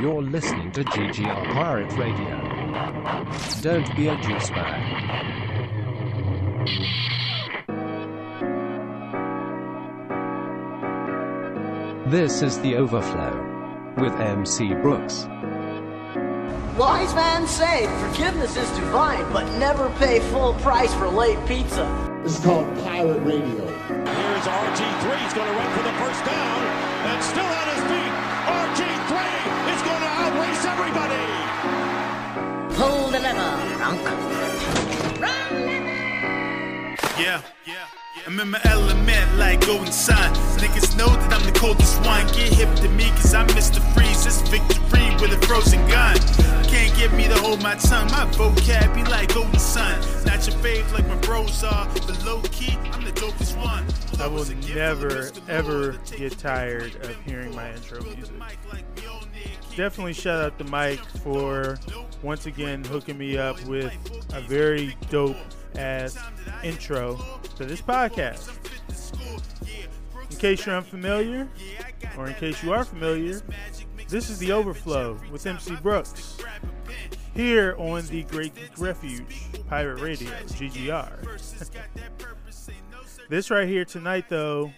You're listening to GGR Pirate Radio. Don't be a juice bag. This is The Overflow with MC Brooks. Wise man say forgiveness is divine, but never pay full price for late pizza. This is called Pirate Radio. Here's RG3. He's going to run for the first down and still on his feet. RG3 is going to outrace everybody. Pull the lever, Bronc. Yeah, yeah. I'm in my element like golden sun. Niggas know that I'm the coldest one. Get hip to me, cause I'm Mr. Freeze. This victory with a frozen gun. Can't get me to hold my tongue. My vocab be like golden sun. Not your fave like my bros are. But low key, I'm the dopest one. I will Flow is a gift from the never, rest of the ever get tired of hearing my intro music. mic like Mjolnir. Keep Definitely shout out to Mike for once again hooking me up with a very dope ass intro to this podcast. In case you're unfamiliar, or in case you are familiar, this is The Overflow with MC Brooks here on the Great Geek Refuge Pirate Radio, GGR. this right here tonight, though,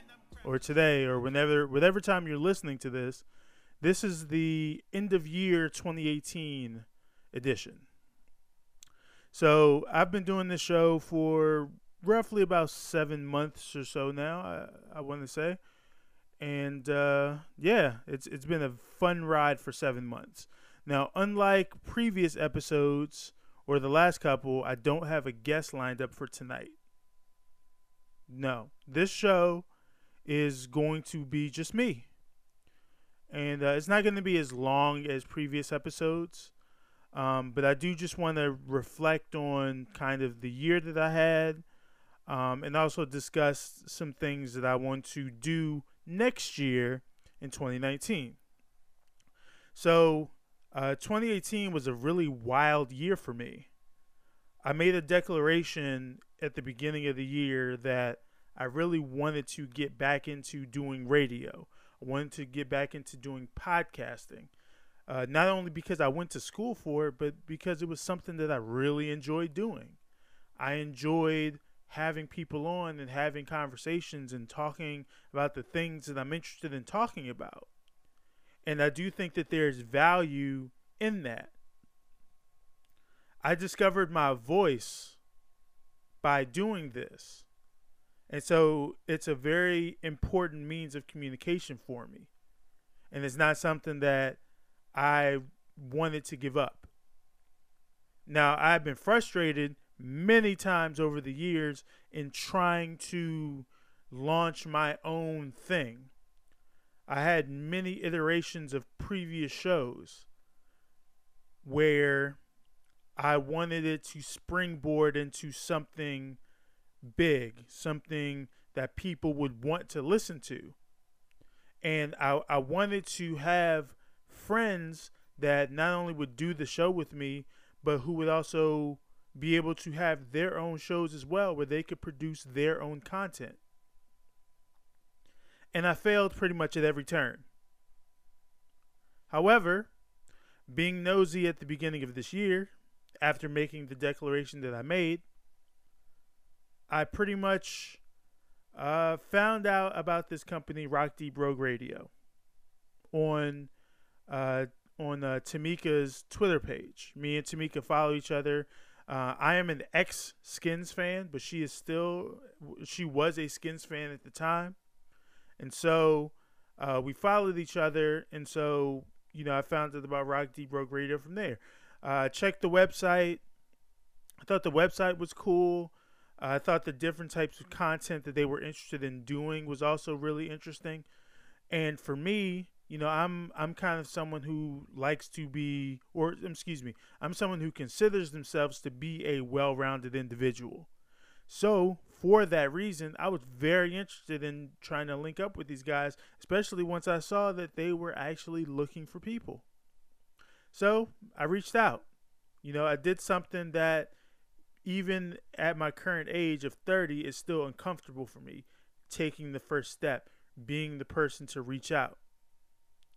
or today, or whenever, whatever time you're listening to this, this is the end of year 2018 edition. So I've been doing this show for roughly about seven months or so now. I, I want to say, and uh, yeah, it's it's been a fun ride for seven months. Now, unlike previous episodes or the last couple, I don't have a guest lined up for tonight. No, this show is going to be just me and uh, it's not going to be as long as previous episodes. Um, but I do just want to reflect on kind of the year that I had, um, and also discuss some things that I want to do next year in 2019. So, uh, 2018 was a really wild year for me. I made a declaration at the beginning of the year that I really wanted to get back into doing radio. I wanted to get back into doing podcasting. Uh, not only because I went to school for it, but because it was something that I really enjoyed doing. I enjoyed having people on and having conversations and talking about the things that I'm interested in talking about. And I do think that there's value in that. I discovered my voice by doing this. And so it's a very important means of communication for me. And it's not something that I wanted to give up. Now, I've been frustrated many times over the years in trying to launch my own thing. I had many iterations of previous shows where I wanted it to springboard into something big, something that people would want to listen to. And I, I wanted to have friends that not only would do the show with me, but who would also be able to have their own shows as well, where they could produce their own content. And I failed pretty much at every turn. However, being nosy at the beginning of this year, after making the declaration that I made, I pretty much uh, found out about this company, Rock Deep Rogue Radio, on uh, on uh, Tamika's Twitter page. Me and Tamika follow each other. Uh, I am an ex Skins fan, but she is still she was a Skins fan at the time, and so uh, we followed each other. And so you know, I found out about Rock Deep Rogue Radio from there. Uh, checked the website. I thought the website was cool. I thought the different types of content that they were interested in doing was also really interesting. And for me, you know, I'm I'm kind of someone who likes to be, or excuse me, I'm someone who considers themselves to be a well-rounded individual. So for that reason, I was very interested in trying to link up with these guys, especially once I saw that they were actually looking for people. So I reached out. You know, I did something that even at my current age of 30 it's still uncomfortable for me taking the first step being the person to reach out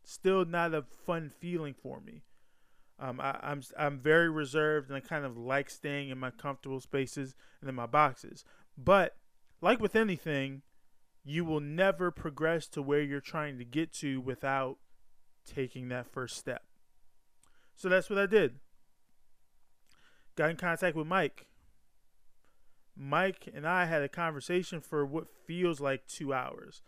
still not a fun feeling for me. Um, I, I'm I'm very reserved and I kind of like staying in my comfortable spaces and in my boxes. But like with anything, you will never progress to where you're trying to get to without taking that first step. So that's what I did. Got in contact with Mike. Mike and I had a conversation for what feels like two hours.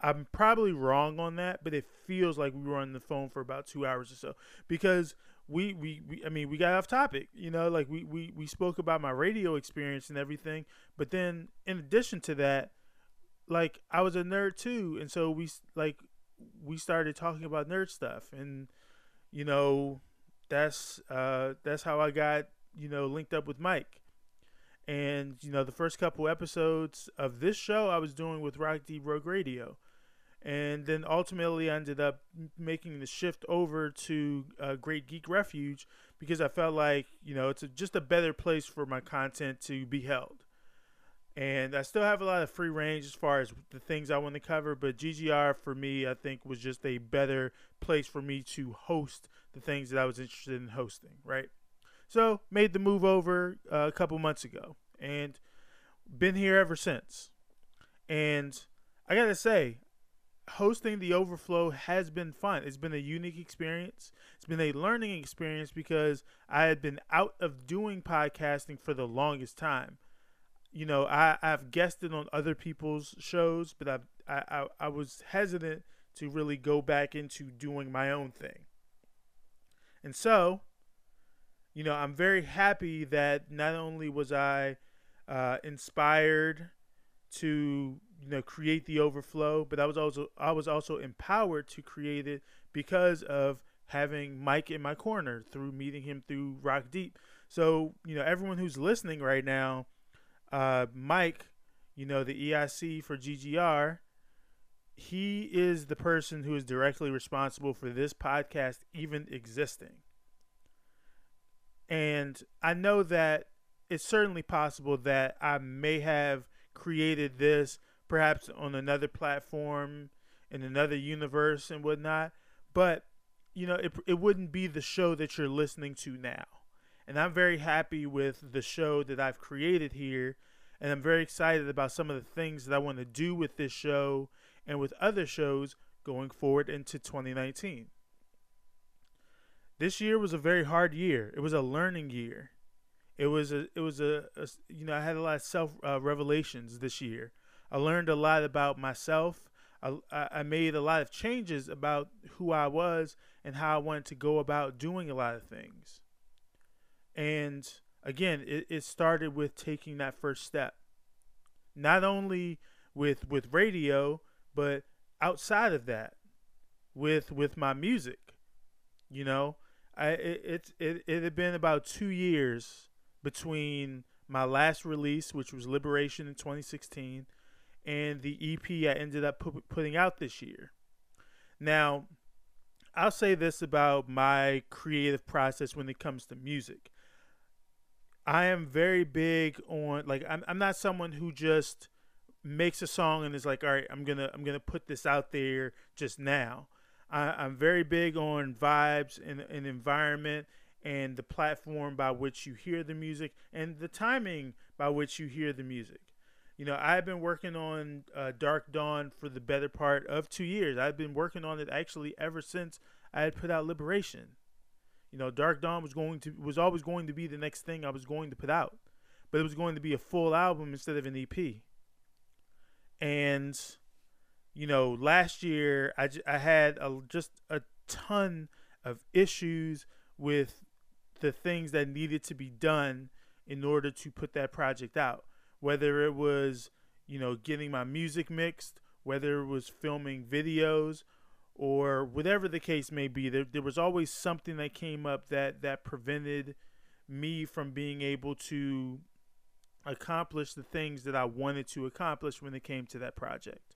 I'm probably wrong on that, but it feels like we were on the phone for about two hours or so because we, we, we I mean, we got off topic, you know, like we, we, we spoke about my radio experience and everything. But then in addition to that, like I was a nerd too. And so we like, we started talking about nerd stuff and, you know, that's, uh, that's how I got, you know, linked up with Mike. And, you know, the first couple episodes of this show I was doing with Rock Deep Rogue Radio and then ultimately I ended up making the shift over to uh, Great Geek Refuge because I felt like you know it's a, just a better place for my content to be held. And I still have a lot of free range as far as the things I want to cover, but GGR for me, I think, was just a better place for me to host the things that I was interested in hosting, right? So, made the move over uh, a couple months ago and been here ever since. And I got to say, hosting the overflow has been fun. It's been a unique experience. It's been a learning experience because I had been out of doing podcasting for the longest time. You know, I, I've guested on other people's shows, but I, I, I was hesitant to really go back into doing my own thing. And so, you know, I'm very happy that not only was I uh, inspired to you know create the overflow but i was also i was also empowered to create it because of having mike in my corner through meeting him through rock deep. So you know everyone who's listening right now uh, mike you know the eic for ggr he is the person who is directly responsible for this podcast even existing and i know that it's certainly possible that i may have created this perhaps on another platform in another universe and whatnot. But you know, it it wouldn't be the show that you're listening to now. And I'm very happy with the show that I've created here, and I'm very excited about some of the things that I want to do with this show and with other shows going forward into 2019. This year was a very hard year. It was a learning year. It was a it was a, a you know I had a lot of self uh, revelations this year. I learned a lot about myself. I, I made a lot of changes about who I was and how I wanted to go about doing a lot of things. And again, it, it started with taking that first step. Not only with with radio, but outside of that, with with my music. You know, I it it, it, had been about two years between my last release, which was Liberation in 2016, and the EP I ended up pu- putting out this year. Now, I'll say this about my creative process when it comes to music. I am very big on like I'm I'm not someone who just makes a song and is like, all right, I'm gonna I'm gonna put this out there just now. I, am very big on vibes and, and environment and the platform by which you hear the music and the timing by which you hear the music you know, I've been working on uh, Dark Dawn for the better part of two years. I've been working on it actually ever since I had put out Liberation. You know, Dark Dawn was going to was always going to be the next thing I was going to put out, but it was going to be a full album instead of an EP. And you know, last year I, I had a, just a ton of issues with the things that needed to be done in order to put that project out whether it was, you know, getting my music mixed, whether it was filming videos, or whatever the case may be. There, there was always something that came up that, that prevented me from being able to accomplish the things that I wanted to accomplish when it came to that project.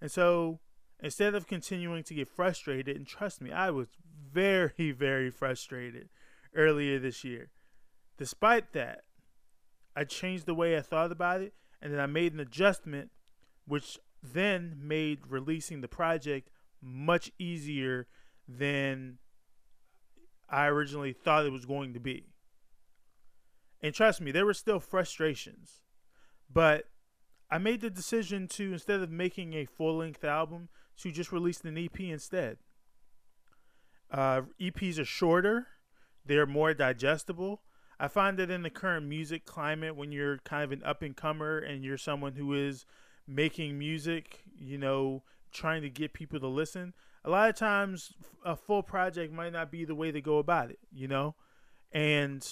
And so instead of continuing to get frustrated, and trust me, I was very, very frustrated earlier this year. Despite that, I changed the way I thought about it, and then I made an adjustment, which then made releasing the project much easier than I originally thought it was going to be. And trust me, there were still frustrations. But I made the decision to, instead of making a full length album, to just release an EP instead. Uh, EPs are shorter, they're more digestible. I find that in the current music climate, when you're kind of an up and comer and you're someone who is making music, you know, trying to get people to listen, a lot of times a full project might not be the way to go about it, you know? And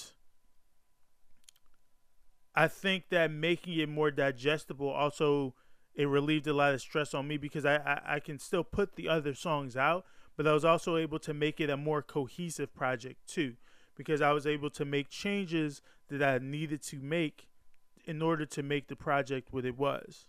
I think that making it more digestible also it relieved a lot of stress on me because I, I, I can still put the other songs out, but I was also able to make it a more cohesive project too, because I was able to make changes that I needed to make in order to make the project what it was.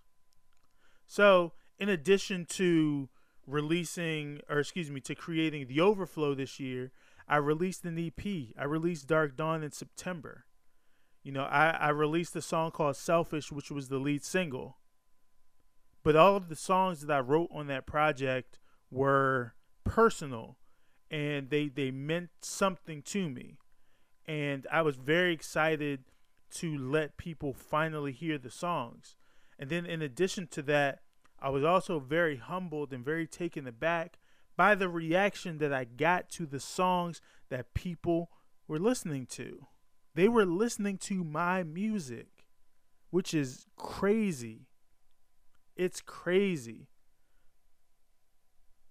So, in addition to releasing, or excuse me, to creating the overflow this year, I released an EP. I released Dark Dawn in September. You know, I, I released a song called Selfish, which was the lead single. But all of the songs that I wrote on that project were personal and they, they meant something to me. And I was very excited to let people finally hear the songs. And then, in addition to that, I was also very humbled and very taken aback by the reaction that I got to the songs that people were listening to. They were listening to my music, which is crazy. It's crazy.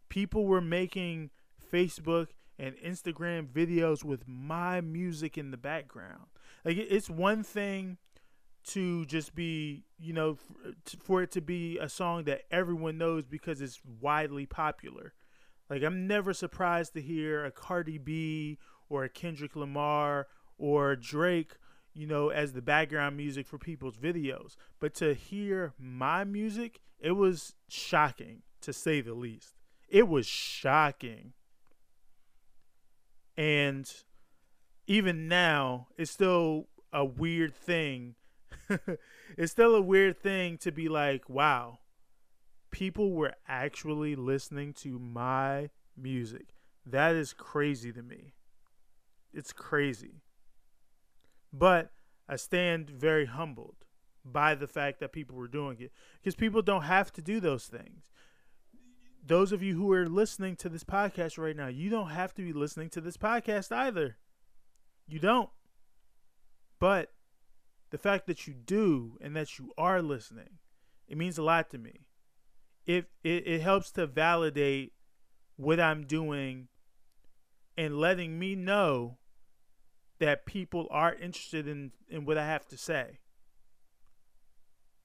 People were making Facebook and Instagram videos with my music in the background. Like it's one thing to just be, you know, for it to be a song that everyone knows because it's widely popular. Like I'm never surprised to hear a Cardi B or a Kendrick Lamar or Drake, you know, as the background music for people's videos. But to hear my music, it was shocking to say the least. It was shocking. And even now, it's still a weird thing. it's still a weird thing to be like, wow, people were actually listening to my music. That is crazy to me. It's crazy. But I stand very humbled by the fact that people were doing it because people don't have to do those things. Those of you who are listening to this podcast right now, you don't have to be listening to this podcast either. You don't. But the fact that you do and that you are listening, it means a lot to me. It, it, it helps to validate what I'm doing and letting me know that people are interested in in what I have to say.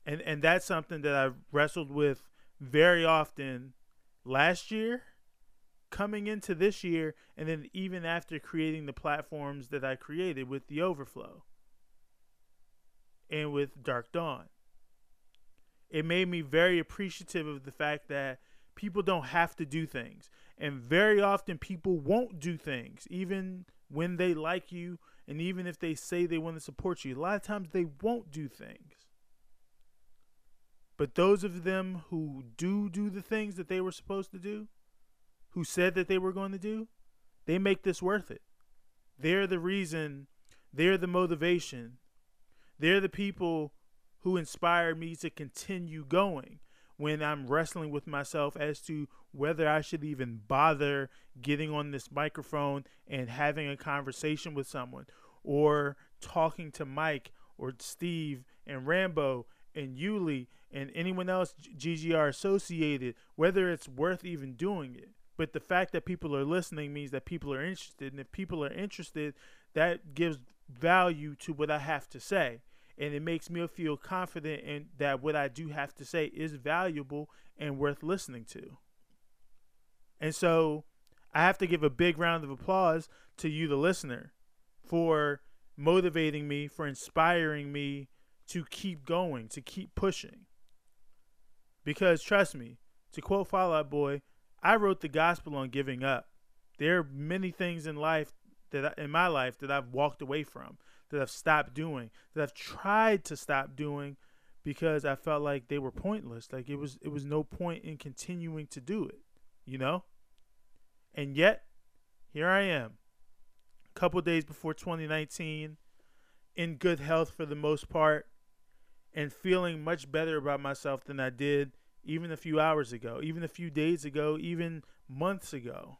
And and that's something that I've wrestled with very often last year, coming into this year, and then even after creating the platforms that I created with the overflow and with Dark Dawn. It made me very appreciative of the fact that people don't have to do things. And very often people won't do things, even when they like you and even if they say they want to support you, a lot of times they won't do things. But those of them who do do the things that they were supposed to do, who said that they were going to do, they make this worth it. They're the reason, they're the motivation. They're the people who inspire me to continue going when I'm wrestling with myself as to whether I should even bother getting on this microphone and having a conversation with someone or talking to Mike or Steve and Rambo and Yuli and anyone else GGR associated, whether it's worth even doing it. But the fact that people are listening means that people are interested. And if people are interested, that gives value to what I have to say. And it makes me feel confident in that what I do have to say is valuable and worth listening to. And so I have to give a big round of applause to you, the listener, for motivating me, for inspiring me to keep going, to keep pushing. Because trust me, to quote Fall Out Boy, I wrote the gospel on giving up. There are many things in life that I, in my life that I've walked away from, that I've stopped doing, that I've tried to stop doing because I felt like they were pointless. Like it was it was no point in continuing to do it. you know? And yet, here I am, a couple days before 2019, in good health for the most part, and feeling much better about myself than I did even a few hours ago, even a few days ago, even months ago.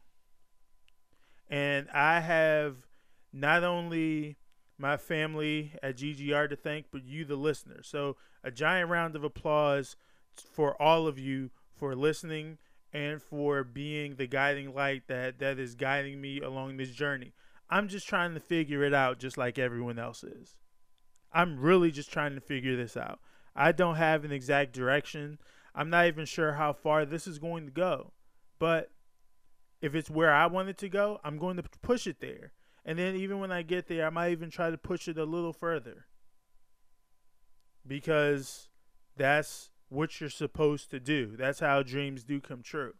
And I have not only my family at GGR to thank, but you, the listener. So, a giant round of applause for all of you for listening and for being the guiding light that that is guiding me along this journey. I'm just trying to figure it out just like everyone else is. I'm really just trying to figure this out. I don't have an exact direction. I'm not even sure how far this is going to go. But if it's where I want it to go, I'm going to push it there. And then even when I get there, I might even try to push it a little further. Because that's what you're supposed to do. That's how dreams do come true.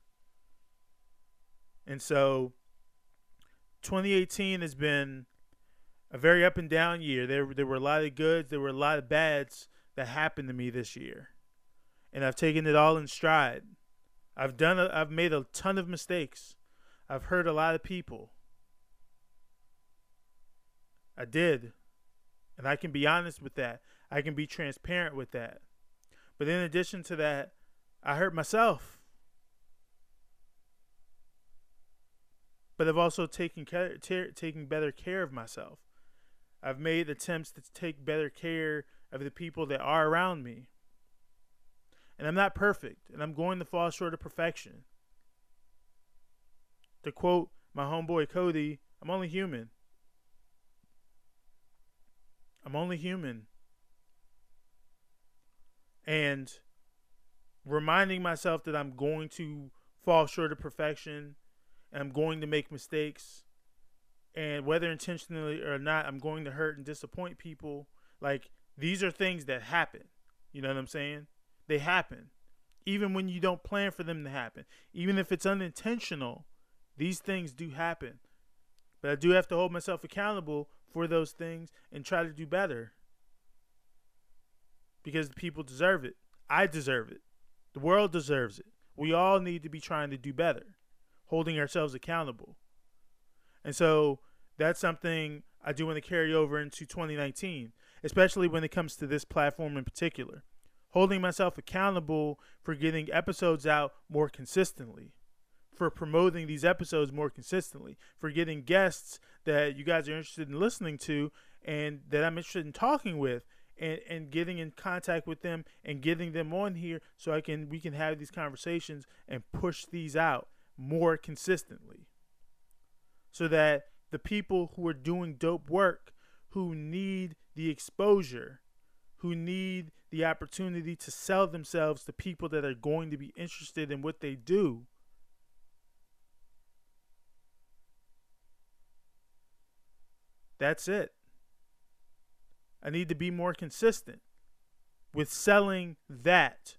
And so 2018 has been a very up and down year. There there were a lot of goods, there were a lot of bads that happened to me this year. And I've taken it all in stride. I've done a, I've made a ton of mistakes. I've hurt a lot of people. I did. And I can be honest with that. I can be transparent with that. But in addition to that, I hurt myself. But I've also taken care, ter- better care of myself. I've made attempts to take better care of the people that are around me. And I'm not perfect, and I'm going to fall short of perfection. To quote my homeboy Cody, I'm only human. I'm only human. And reminding myself that I'm going to fall short of perfection and I'm going to make mistakes. And whether intentionally or not, I'm going to hurt and disappoint people. Like, these are things that happen. You know what I'm saying? They happen. Even when you don't plan for them to happen. Even if it's unintentional, these things do happen. But I do have to hold myself accountable for those things and try to do better. Because people deserve it. I deserve it. The world deserves it. We all need to be trying to do better, holding ourselves accountable. And so that's something I do want to carry over into 2019, especially when it comes to this platform in particular. Holding myself accountable for getting episodes out more consistently for promoting these episodes more consistently, for getting guests that you guys are interested in listening to and that I'm interested in talking with and, and getting in contact with them and getting them on here so I can we can have these conversations and push these out more consistently. So that the people who are doing dope work, who need the exposure, who need the opportunity to sell themselves to people that are going to be interested in what they do, That's it. I need to be more consistent with selling that,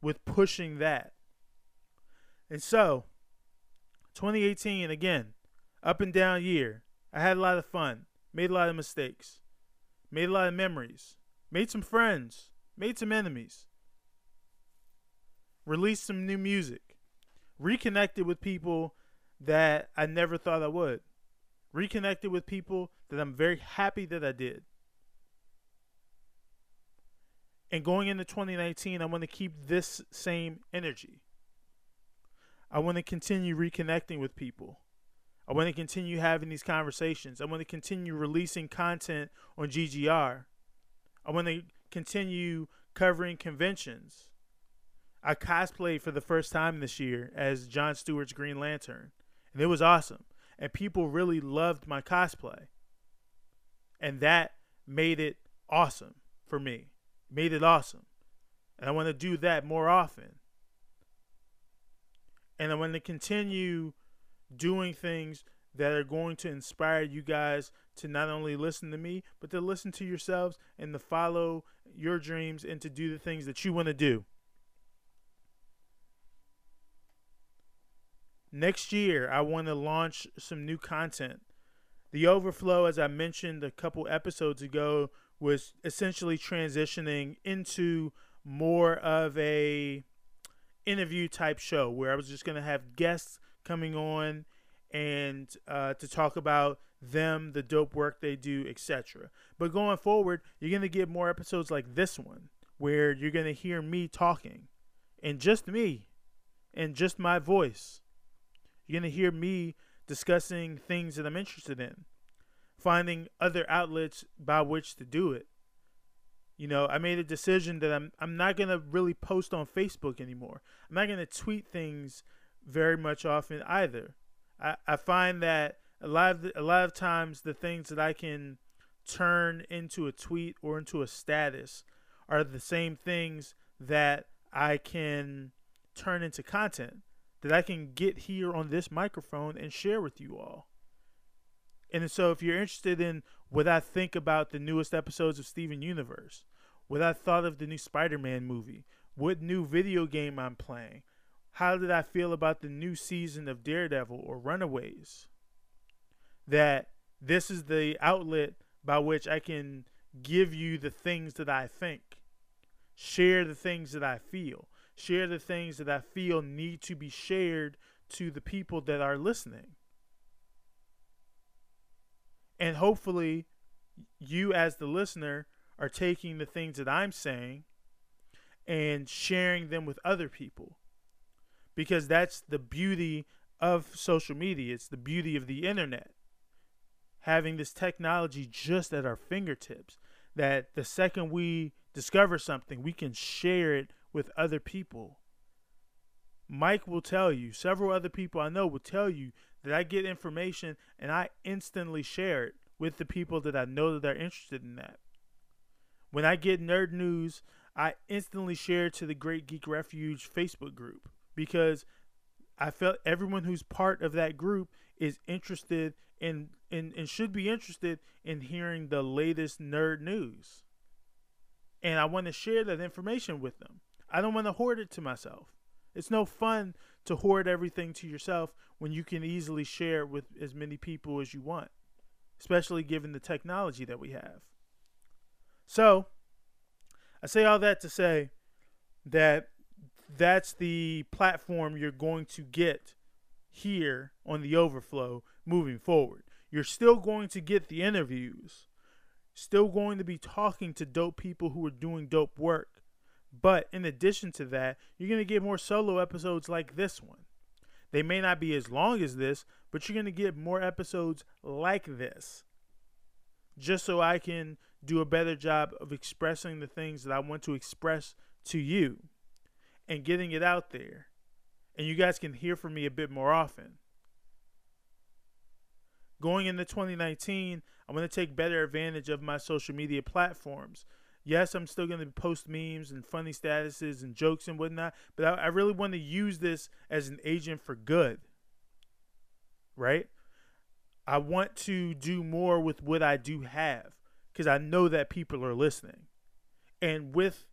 with pushing that. And so, 2018, again, up and down year. I had a lot of fun, made a lot of mistakes, made a lot of memories, made some friends, made some enemies, released some new music, reconnected with people that I never thought I would reconnected with people that I'm very happy that I did. And going into 2019, I want to keep this same energy. I want to continue reconnecting with people. I want to continue having these conversations. I want to continue releasing content on GGR. I want to continue covering conventions. I cosplayed for the first time this year as John Stewart's Green Lantern, and it was awesome and people really loved my cosplay. And that made it awesome for me. Made it awesome. And I want to do that more often. And I want to continue doing things that are going to inspire you guys to not only listen to me, but to listen to yourselves and to follow your dreams and to do the things that you want to do. Next year I want to launch some new content. The overflow, as I mentioned a couple episodes ago, was essentially transitioning into more of a interview type show where I was just going to have guests coming on and uh, to talk about them, the dope work they do, etc. But going forward, you're going to get more episodes like this one where you're going to hear me talking and just me and just my voice. You're going to hear me discussing things that I'm interested in, finding other outlets by which to do it. You know, I made a decision that I'm I'm not gonna really post on Facebook anymore. I'm not gonna tweet things very much often either. I, I find that a lot of a lot of times the things that I can turn into a tweet or into a status are the same things that I can turn into content that I can get here on this microphone and share with you all. And so, if you're interested in what I think about the newest episodes of Steven Universe, what I thought of the new Spider Man movie, what new video game I'm playing, how did I feel about the new season of Daredevil or Runaways, that this is the outlet by which I can give you the things that I think, share the things that I feel, share the things that I feel need to be shared to the people that are listening. And hopefully, you as the listener are taking the things that I'm saying and sharing them with other people. Because that's the beauty of social media, it's the beauty of the internet. Having this technology just at our fingertips, that the second we discover something, we can share it with other people. Mike will tell you, several other people I know will tell you that I get information and I instantly share it with the people that I know that are interested in that. When I get nerd news, I instantly share it to the Great Geek Refuge Facebook group because I felt everyone who's part of that group is interested in, in and should be interested in hearing the latest nerd news. And I want to share that information with them. I don't want to hoard it to myself. It's no fun to hoard everything to yourself when you can easily share it with as many people as you want, especially given the technology that we have. So, I say all that to say that that's the platform you're going to get here on the overflow moving forward. You're still going to get the interviews, still going to be talking to dope people who are doing dope work. But in addition to that, you're going to get more solo episodes like this one. They may not be as long as this, but you're going to get more episodes like this. Just so I can do a better job of expressing the things that I want to express to you and getting it out there. And you guys can hear from me a bit more often. Going into 2019, I'm going to take better advantage of my social media platforms. Yes, I'm still going to post memes and funny statuses and jokes and whatnot, but I, I really want to use this as an agent for good. Right? I want to do more with what I do have because I know that people are listening. And with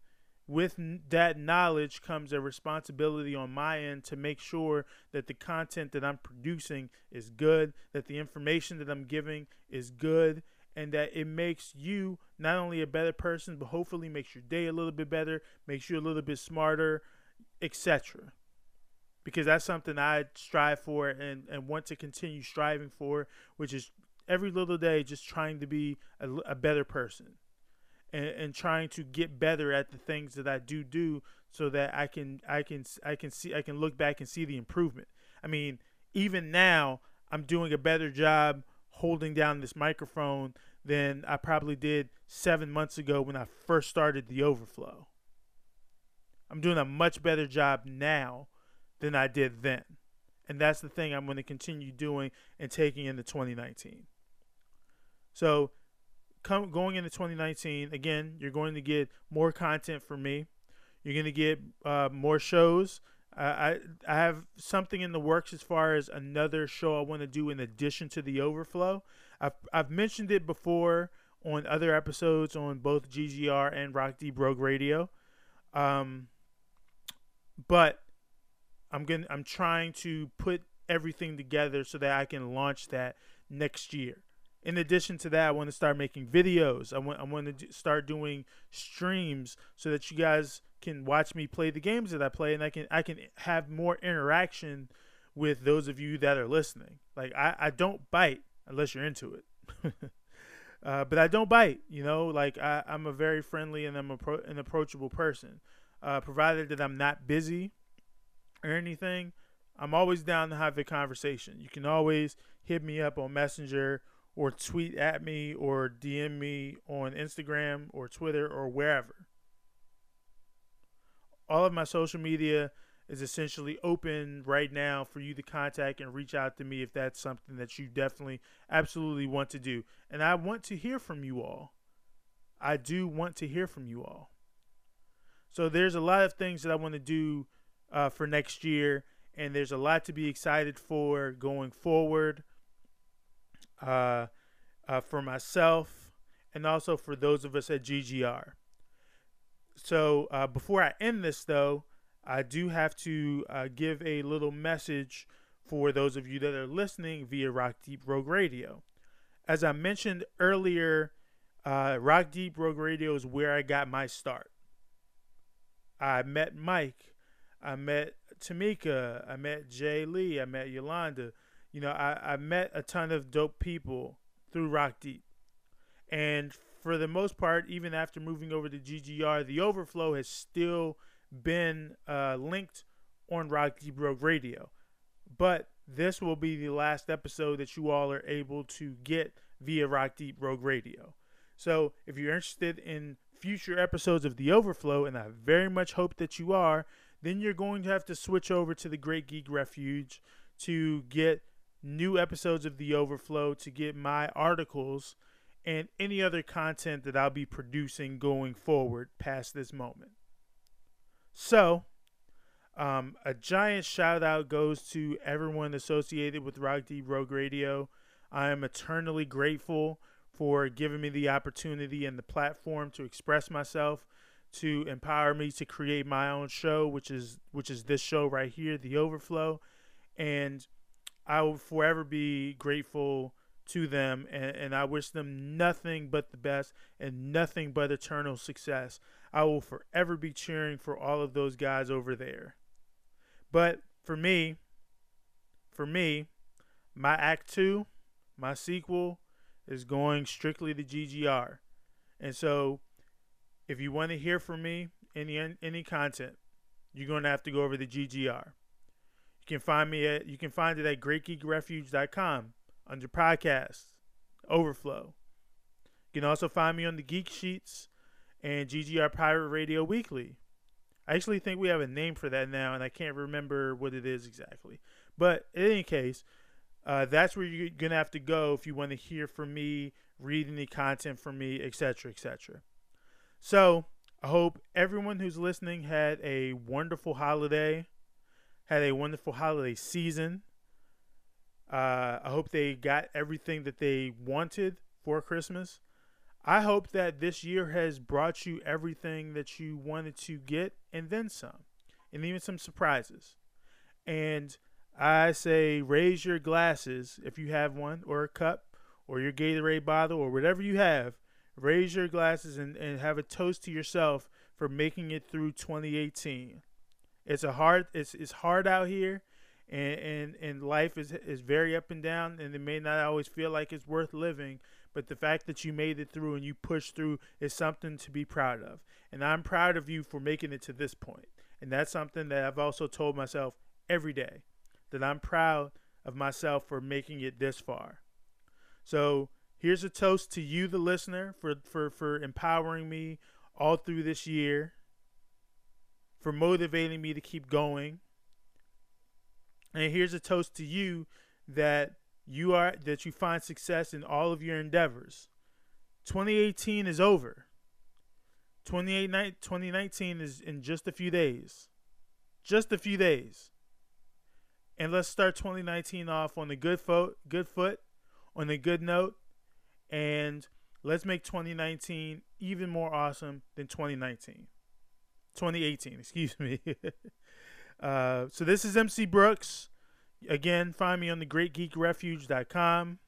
with that knowledge comes a responsibility on my end to make sure that the content that I'm producing is good, that the information that I'm giving is good, and that it makes you not only a better person, but hopefully makes your day a little bit better, makes you a little bit smarter, etc. Because that's something I strive for and, and want to continue striving for, which is every little day just trying to be a, a better person and, and trying to get better at the things that I do do so that I can I can I can see I can look back and see the improvement. I mean, even now I'm doing a better job holding down this microphone than I probably did 7 months ago when I first started the overflow. I'm doing a much better job now than I did then. And that's the thing I'm going to continue doing and taking into 2019. So, come going into 2019, again, you're going to get more content from me. You're going to get uh, more shows. I I have something in the works as far as another show I want to do in addition to the Overflow. I've I've mentioned it before on other episodes on both GGR and Rock Deep Rogue Radio, um, but I'm going I'm trying to put everything together so that I can launch that next year in addition to that, I want to start making videos. I want I want to start doing streams so that you guys can watch me play the games that I play, and I can I can have more interaction with those of you that are listening. Like I, I don't bite unless you're into it. uh, but I don't bite, you know. Like I, I'm a very friendly and I'm a pro- an approachable person, uh, provided that I'm not busy or anything. I'm always down to have a conversation. You can always hit me up on Messenger or tweet at me or DM me on Instagram or Twitter or wherever. All of my social media is essentially open right now for you to contact and reach out to me if that's something that you definitely absolutely want to do. And I want to hear from you all. I do want to hear from you all. So there's a lot of things that I want to do uh, for next year, and there's a lot to be excited for going forward. Uh, uh, for myself, and also for those of us at GGR. So uh, before I end this, though, I do have to uh, give a little message for those of you that are listening via Rock Deep Rogue Radio. As I mentioned earlier, uh, Rock Deep Rogue Radio is where I got my start. I met Mike, I met Tamika, I met Jay Lee, I met Yolanda. You know, I, I met a ton of dope people through Rock Deep. And for the most part, even after moving over to GGR, the overflow has still been uh, linked on Rock Deep Rogue Radio. But this will be the last episode that you all are able to get via Rock Deep Rogue Radio. So if you're interested in future episodes of The Overflow, and I very much hope that you are, then you're going to have to switch over to the Great Geek Refuge to get new episodes of The Overflow, to get my articles, and any other content that I'll be producing going forward past this moment. So, um, a giant shout out goes to everyone associated with Rock Deep Rogue Radio. I am eternally grateful for giving me the opportunity and the platform to express myself, to empower me to create my own show, which is which is this show right here, The Overflow, and I will forever be grateful to them, and, and I wish them nothing but the best and nothing but eternal success. I will forever be cheering for all of those guys over there. But for me, for me, my act two, my sequel, is going strictly to GGR. And so if you want to hear from me any any content, you're going to have to go over to GGR. You can find me at you can find it at greatgeekrefuge.com under podcasts, overflow. You can also find me on the Geek Sheets and GGR Pirate Radio Weekly. I actually think we have a name for that now, and I can't remember what it is exactly. But in any case, uh, that's where you're gonna have to go if you want to hear from me, read any content from me, etc., etc. So I hope everyone who's listening had a wonderful holiday had a wonderful holiday season. Uh, I hope they got everything that they wanted for Christmas. I hope that this year has brought you everything that you wanted to get and then some, and even some surprises. And I say, raise your glasses if you have one, or a cup, or your Gatorade bottle, or whatever you have. Raise your glasses and, and have a toast to yourself for making it through 2018. It's a hard it's it's hard out here and and, and life is is very up and down and it may not always feel like it's worth living, but the fact that you made it through and you pushed through is something to be proud of. And I'm proud of you for making it to this point. And that's something that I've also told myself every day that I'm proud of myself for making it this far. So, here's a toast to you the listener for for for empowering me all through this year for motivating me to keep going. And here's a toast to you that you are that you find success in all of your endeavors. 2018 is over. 2019 is in just a few days. Just a few days. And let's start 2019 off on a good foot, good foot, on a good note, and let's make 2019 even more awesome than 2019. 2018, excuse me. uh, so this is MC Brooks. Again, find me on the greatgeekrefuge.com.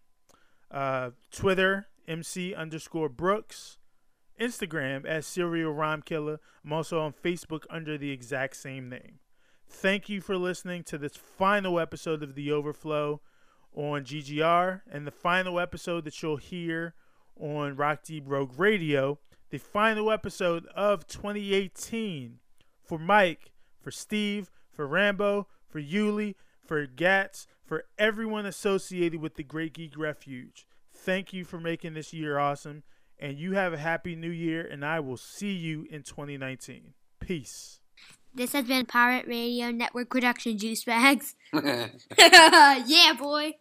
Uh, Twitter, MC underscore Brooks. Instagram as Serial Rhyme Killer. I'm also on Facebook under the exact same name. Thank you for listening to this final episode of The Overflow on GGR and the final episode that you'll hear on Rock Deep Rogue Radio. The final episode of 2018 for Mike, for Steve, for Rambo, for Yuli, for Gats, for everyone associated with the Great Geek Refuge. Thank you for making this year awesome and you have a happy new year, and I will see you in 2019. Peace. This has been Pirate Radio Network Production Juice Bags. yeah, boy.